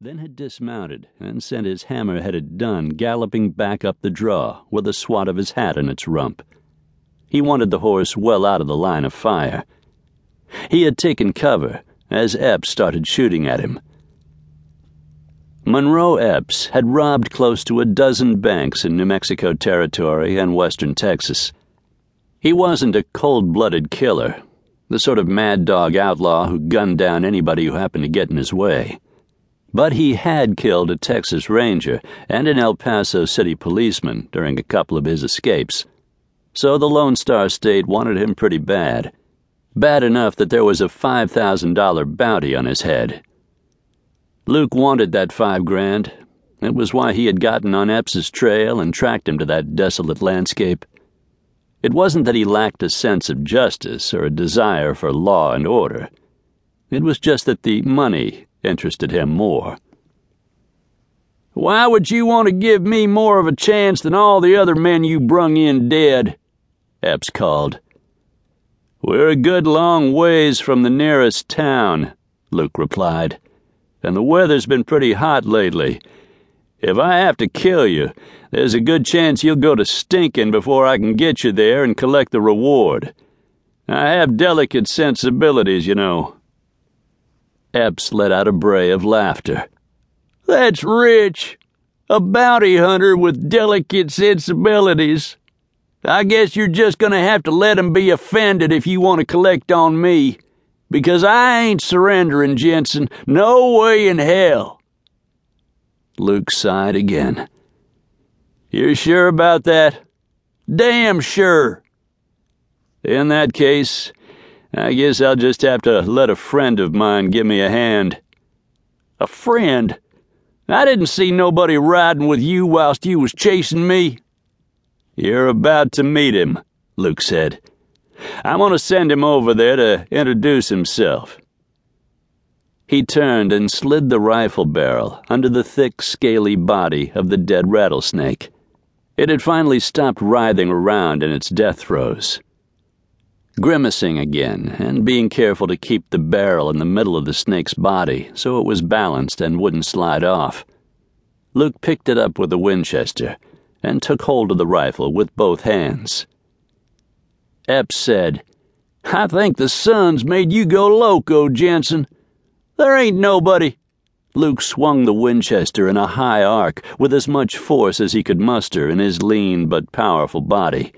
then had dismounted and sent his hammer headed dun galloping back up the draw with a swat of his hat in its rump. He wanted the horse well out of the line of fire. He had taken cover as Epps started shooting at him. Monroe Epps had robbed close to a dozen banks in New Mexico Territory and western Texas. He wasn't a cold blooded killer, the sort of mad dog outlaw who gunned down anybody who happened to get in his way. But he had killed a Texas Ranger and an El Paso City policeman during a couple of his escapes. So the Lone Star State wanted him pretty bad. Bad enough that there was a $5,000 bounty on his head. Luke wanted that five grand. It was why he had gotten on Epps's trail and tracked him to that desolate landscape. It wasn't that he lacked a sense of justice or a desire for law and order. It was just that the money interested him more. Why would you want to give me more of a chance than all the other men you brung in dead? Epps called. We're a good long ways from the nearest town, Luke replied, and the weather's been pretty hot lately. If I have to kill you, there's a good chance you'll go to stinking before I can get you there and collect the reward. I have delicate sensibilities, you know. Epps let out a bray of laughter. That's rich. A bounty hunter with delicate sensibilities. I guess you're just gonna have to let him be offended if you want to collect on me. Because I ain't surrendering, Jensen. No way in hell. Luke sighed again. You're sure about that? Damn sure. In that case, I guess I'll just have to let a friend of mine give me a hand. A friend? I didn't see nobody riding with you whilst you was chasing me. You're about to meet him, Luke said. I'm going to send him over there to introduce himself. He turned and slid the rifle barrel under the thick, scaly body of the dead rattlesnake. It had finally stopped writhing around in its death throes grimacing again and being careful to keep the barrel in the middle of the snake's body so it was balanced and wouldn't slide off. Luke picked it up with a Winchester and took hold of the rifle with both hands. Epps said, I think the sun's made you go loco, Jensen. There ain't nobody. Luke swung the Winchester in a high arc with as much force as he could muster in his lean but powerful body.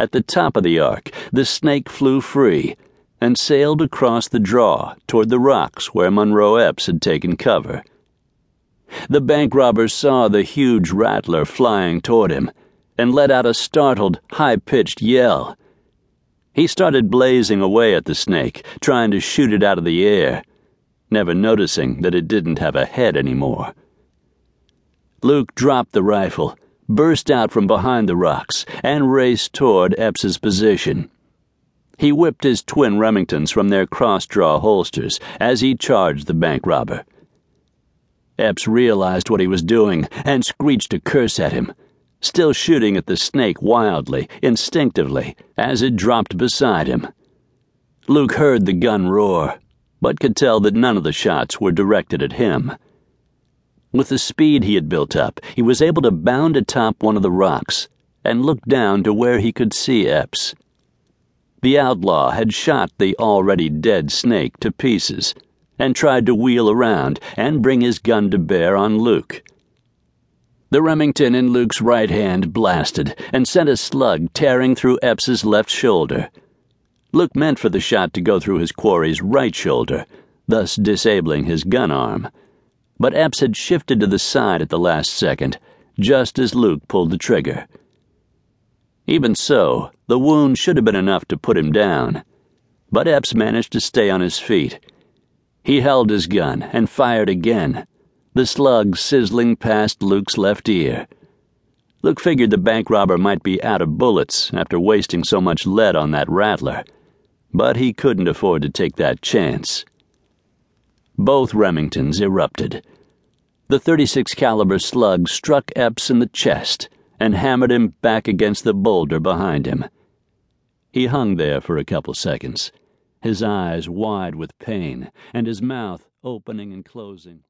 At the top of the arc, the snake flew free and sailed across the draw toward the rocks where Monroe Epps had taken cover. The bank robber saw the huge rattler flying toward him and let out a startled, high pitched yell. He started blazing away at the snake, trying to shoot it out of the air, never noticing that it didn't have a head anymore. Luke dropped the rifle burst out from behind the rocks and raced toward Epps's position. He whipped his twin Remingtons from their cross draw holsters as he charged the bank robber. Epps realized what he was doing and screeched a curse at him, still shooting at the snake wildly, instinctively, as it dropped beside him. Luke heard the gun roar, but could tell that none of the shots were directed at him. With the speed he had built up, he was able to bound atop one of the rocks and look down to where he could see Epps. The outlaw had shot the already dead snake to pieces and tried to wheel around and bring his gun to bear on Luke. The Remington in Luke's right hand blasted and sent a slug tearing through Epps's left shoulder. Luke meant for the shot to go through his quarry's right shoulder, thus disabling his gun arm but Epps had shifted to the side at the last second, just as Luke pulled the trigger. Even so, the wound should have been enough to put him down, but Epps managed to stay on his feet. He held his gun and fired again, the slug sizzling past Luke's left ear. Luke figured the bank robber might be out of bullets after wasting so much lead on that rattler, but he couldn't afford to take that chance. Both Remingtons erupted. The 36 caliber slug struck Epps in the chest and hammered him back against the boulder behind him. He hung there for a couple seconds, his eyes wide with pain and his mouth opening and closing like